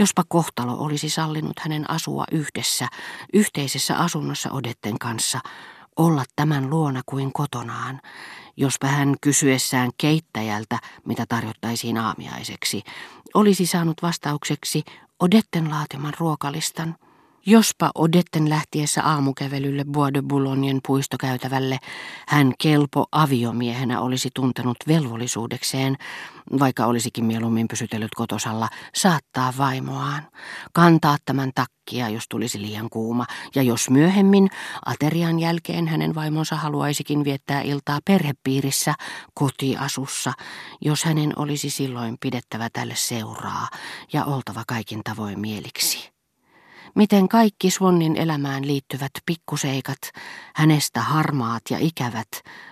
Jospa kohtalo olisi sallinut hänen asua yhdessä, yhteisessä asunnossa Odetten kanssa, olla tämän luona kuin kotonaan, jospa hän kysyessään keittäjältä, mitä tarjottaisiin aamiaiseksi, olisi saanut vastaukseksi Odetten laatiman ruokalistan. Jospa Odetten lähtiessä aamukävelylle Bois de Boulognen puistokäytävälle hän kelpo aviomiehenä olisi tuntenut velvollisuudekseen, vaikka olisikin mieluummin pysytellyt kotosalla, saattaa vaimoaan, kantaa tämän takkia, jos tulisi liian kuuma, ja jos myöhemmin, aterian jälkeen hänen vaimonsa haluaisikin viettää iltaa perhepiirissä, kotiasussa, jos hänen olisi silloin pidettävä tälle seuraa ja oltava kaikin tavoin mieliksi miten kaikki Swannin elämään liittyvät pikkuseikat, hänestä harmaat ja ikävät,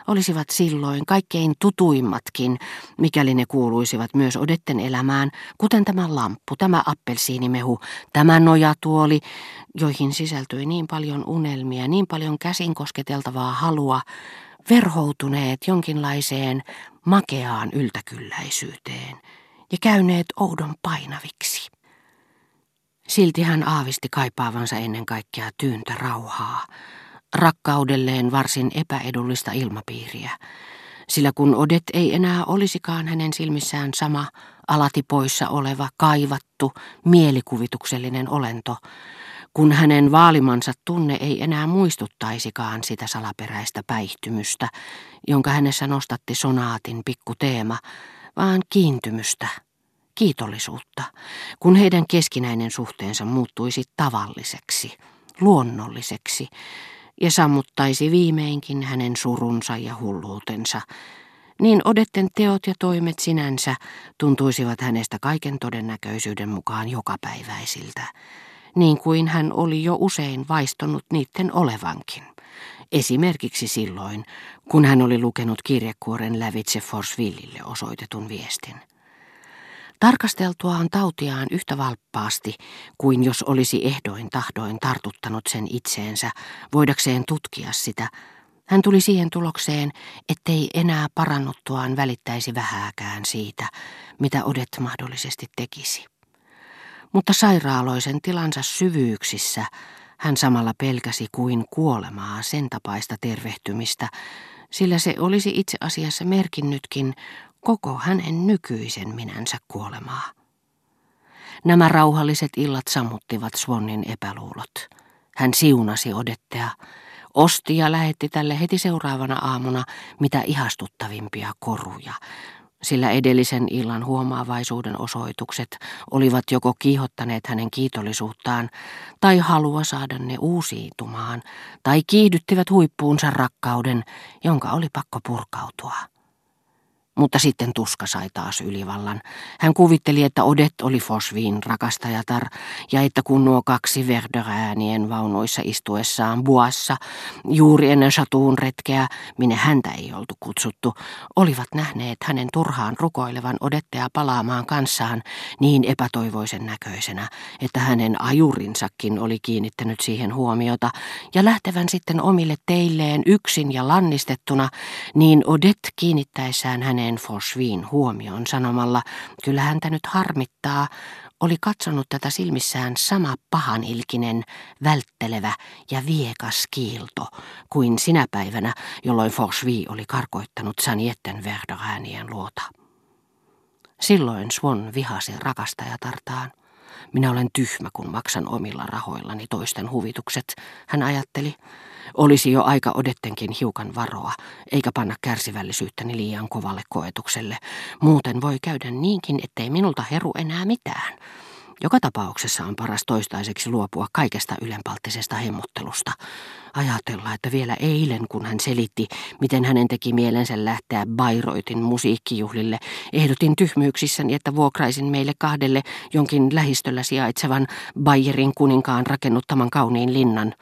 olisivat silloin kaikkein tutuimmatkin, mikäli ne kuuluisivat myös Odetten elämään, kuten tämä lamppu, tämä appelsiinimehu, tämä nojatuoli, joihin sisältyi niin paljon unelmia, niin paljon käsin kosketeltavaa halua, verhoutuneet jonkinlaiseen makeaan yltäkylläisyyteen ja käyneet oudon painaviksi. Silti hän aavisti kaipaavansa ennen kaikkea tyyntä rauhaa, rakkaudelleen varsin epäedullista ilmapiiriä, sillä kun Odet ei enää olisikaan hänen silmissään sama alati poissa oleva, kaivattu, mielikuvituksellinen olento, kun hänen vaalimansa tunne ei enää muistuttaisikaan sitä salaperäistä päihtymystä, jonka hänessä nostatti sonaatin pikkuteema, vaan kiintymystä – kiitollisuutta, kun heidän keskinäinen suhteensa muuttuisi tavalliseksi, luonnolliseksi ja sammuttaisi viimeinkin hänen surunsa ja hulluutensa, niin Odetten teot ja toimet sinänsä tuntuisivat hänestä kaiken todennäköisyyden mukaan jokapäiväisiltä, niin kuin hän oli jo usein vaistonut niiden olevankin. Esimerkiksi silloin, kun hän oli lukenut kirjekuoren lävitse Forsvillille osoitetun viestin. Tarkasteltuaan tautiaan yhtä valppaasti kuin jos olisi ehdoin tahdoin tartuttanut sen itseensä, voidakseen tutkia sitä, hän tuli siihen tulokseen, ettei enää parannuttuaan välittäisi vähääkään siitä, mitä Odet mahdollisesti tekisi. Mutta sairaaloisen tilansa syvyyksissä hän samalla pelkäsi kuin kuolemaa sen tapaista tervehtymistä, sillä se olisi itse asiassa merkinnytkin koko hänen nykyisen minänsä kuolemaa. Nämä rauhalliset illat sammuttivat Swannin epäluulot. Hän siunasi Odettea, osti ja lähetti tälle heti seuraavana aamuna mitä ihastuttavimpia koruja, sillä edellisen illan huomaavaisuuden osoitukset olivat joko kiihottaneet hänen kiitollisuuttaan tai halua saada ne uusiutumaan, tai kiihdyttivät huippuunsa rakkauden, jonka oli pakko purkautua. Mutta sitten tuska sai taas ylivallan. Hän kuvitteli, että Odet oli Fosviin rakastajatar ja että kun nuo kaksi Verderäänien vaunuissa istuessaan buassa juuri ennen Chatuun retkeä, minne häntä ei oltu kutsuttu, olivat nähneet hänen turhaan rukoilevan Odettea palaamaan kanssaan niin epätoivoisen näköisenä, että hänen ajurinsakin oli kiinnittänyt siihen huomiota ja lähtevän sitten omille teilleen yksin ja lannistettuna, niin Odet kiinnittäessään hänen hänen Fosviin huomioon sanomalla, kyllä häntä nyt harmittaa, oli katsonut tätä silmissään sama pahanilkinen, välttelevä ja viekas kiilto kuin sinä päivänä, jolloin Forsvi oli karkoittanut Sanietten Verderäänien luota. Silloin Swan vihasi rakastajatartaan. Minä olen tyhmä, kun maksan omilla rahoillani toisten huvitukset, hän ajatteli. Olisi jo aika odettenkin hiukan varoa, eikä panna kärsivällisyyttäni liian kovalle koetukselle. Muuten voi käydä niinkin, ettei minulta heru enää mitään. Joka tapauksessa on paras toistaiseksi luopua kaikesta ylenpalttisesta hemmottelusta. Ajatella, että vielä eilen, kun hän selitti, miten hänen teki mielensä lähteä Bayroitin musiikkijuhlille, ehdotin tyhmyyksissäni, että vuokraisin meille kahdelle jonkin lähistöllä sijaitsevan Bayerin kuninkaan rakennuttaman kauniin linnan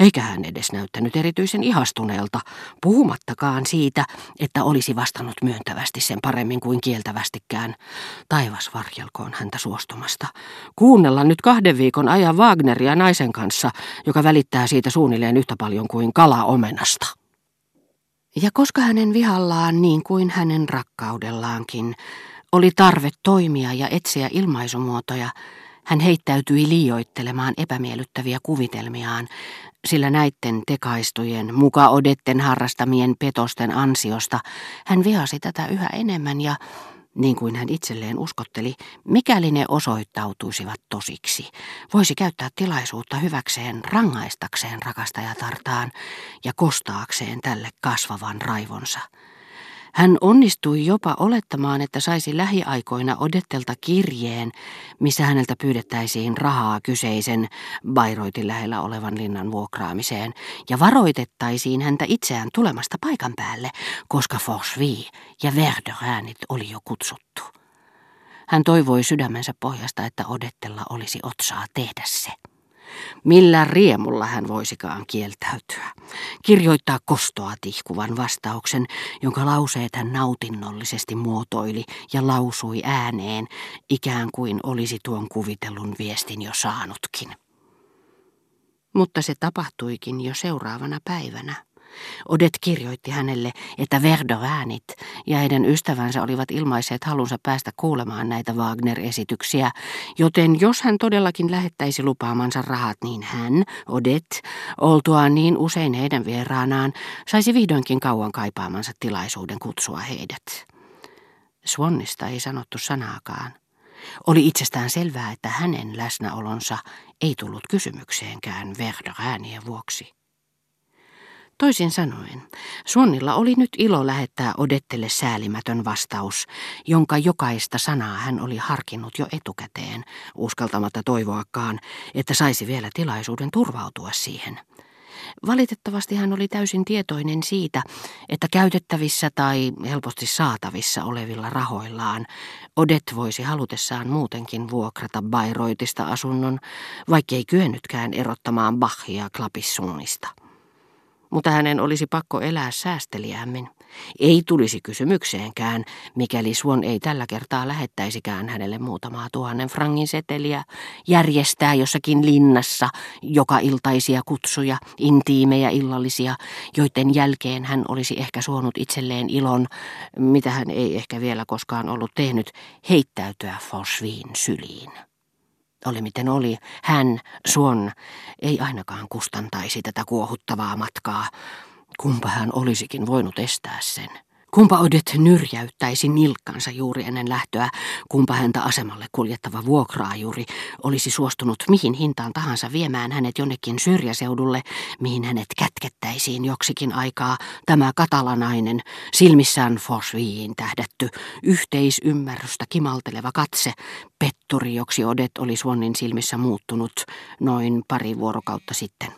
eikä hän edes näyttänyt erityisen ihastuneelta, puhumattakaan siitä, että olisi vastannut myöntävästi sen paremmin kuin kieltävästikään. Taivas varjelkoon häntä suostumasta. Kuunnella nyt kahden viikon ajan Wagneria naisen kanssa, joka välittää siitä suunnilleen yhtä paljon kuin kala omenasta. Ja koska hänen vihallaan niin kuin hänen rakkaudellaankin oli tarve toimia ja etsiä ilmaisumuotoja, Hän heittäytyi liioittelemaan epämiellyttäviä kuvitelmiaan, sillä näitten tekaistujen, muka odetten harrastamien petosten ansiosta hän vihasi tätä yhä enemmän ja, niin kuin hän itselleen uskotteli, mikäli ne osoittautuisivat tosiksi, voisi käyttää tilaisuutta hyväkseen rangaistakseen rakastajatartaan ja kostaakseen tälle kasvavan raivonsa. Hän onnistui jopa olettamaan, että saisi lähiaikoina Odettelta kirjeen, missä häneltä pyydettäisiin rahaa kyseisen Bayroitin lähellä olevan linnan vuokraamiseen, ja varoitettaisiin häntä itseään tulemasta paikan päälle, koska Forsvi ja Verderäänit oli jo kutsuttu. Hän toivoi sydämensä pohjasta, että Odettella olisi otsaa tehdä se. Millä riemulla hän voisikaan kieltäytyä? Kirjoittaa kostoa tihkuvan vastauksen, jonka lauseet hän nautinnollisesti muotoili ja lausui ääneen, ikään kuin olisi tuon kuvitellun viestin jo saanutkin. Mutta se tapahtuikin jo seuraavana päivänä. Odet kirjoitti hänelle, että Verdoäänit ja heidän ystävänsä olivat ilmaiseet halunsa päästä kuulemaan näitä Wagner-esityksiä, joten jos hän todellakin lähettäisi lupaamansa rahat, niin hän, Odet, oltuaan niin usein heidän vieraanaan, saisi vihdoinkin kauan kaipaamansa tilaisuuden kutsua heidät. Swannista ei sanottu sanaakaan. Oli itsestään selvää, että hänen läsnäolonsa ei tullut kysymykseenkään Verdoäänien vuoksi. Toisin sanoen, Suonnilla oli nyt ilo lähettää Odettelle säälimätön vastaus, jonka jokaista sanaa hän oli harkinnut jo etukäteen, uskaltamatta toivoakaan, että saisi vielä tilaisuuden turvautua siihen. Valitettavasti hän oli täysin tietoinen siitä, että käytettävissä tai helposti saatavissa olevilla rahoillaan Odet voisi halutessaan muutenkin vuokrata Bayroitista asunnon, vaikkei kyennytkään erottamaan Bachia Klapissuunista mutta hänen olisi pakko elää säästeliämmin. Ei tulisi kysymykseenkään, mikäli Suon ei tällä kertaa lähettäisikään hänelle muutamaa tuhannen frangin seteliä, järjestää jossakin linnassa joka iltaisia kutsuja, intiimejä illallisia, joiden jälkeen hän olisi ehkä suonut itselleen ilon, mitä hän ei ehkä vielä koskaan ollut tehnyt, heittäytyä Fosviin syliin. Oli miten oli, hän, Suon, ei ainakaan kustantaisi tätä kuohuttavaa matkaa. Kumpa hän olisikin voinut estää sen. Kumpa Odet nyrjäyttäisi nilkkansa juuri ennen lähtöä, kumpa häntä asemalle kuljettava vuokraajuri olisi suostunut mihin hintaan tahansa viemään hänet jonnekin syrjäseudulle, mihin hänet kätkettäisiin joksikin aikaa, tämä katalanainen, silmissään Fosviin tähdätty, yhteisymmärrystä kimalteleva katse, petturi, joksi Odet oli Suonnin silmissä muuttunut noin pari vuorokautta sitten.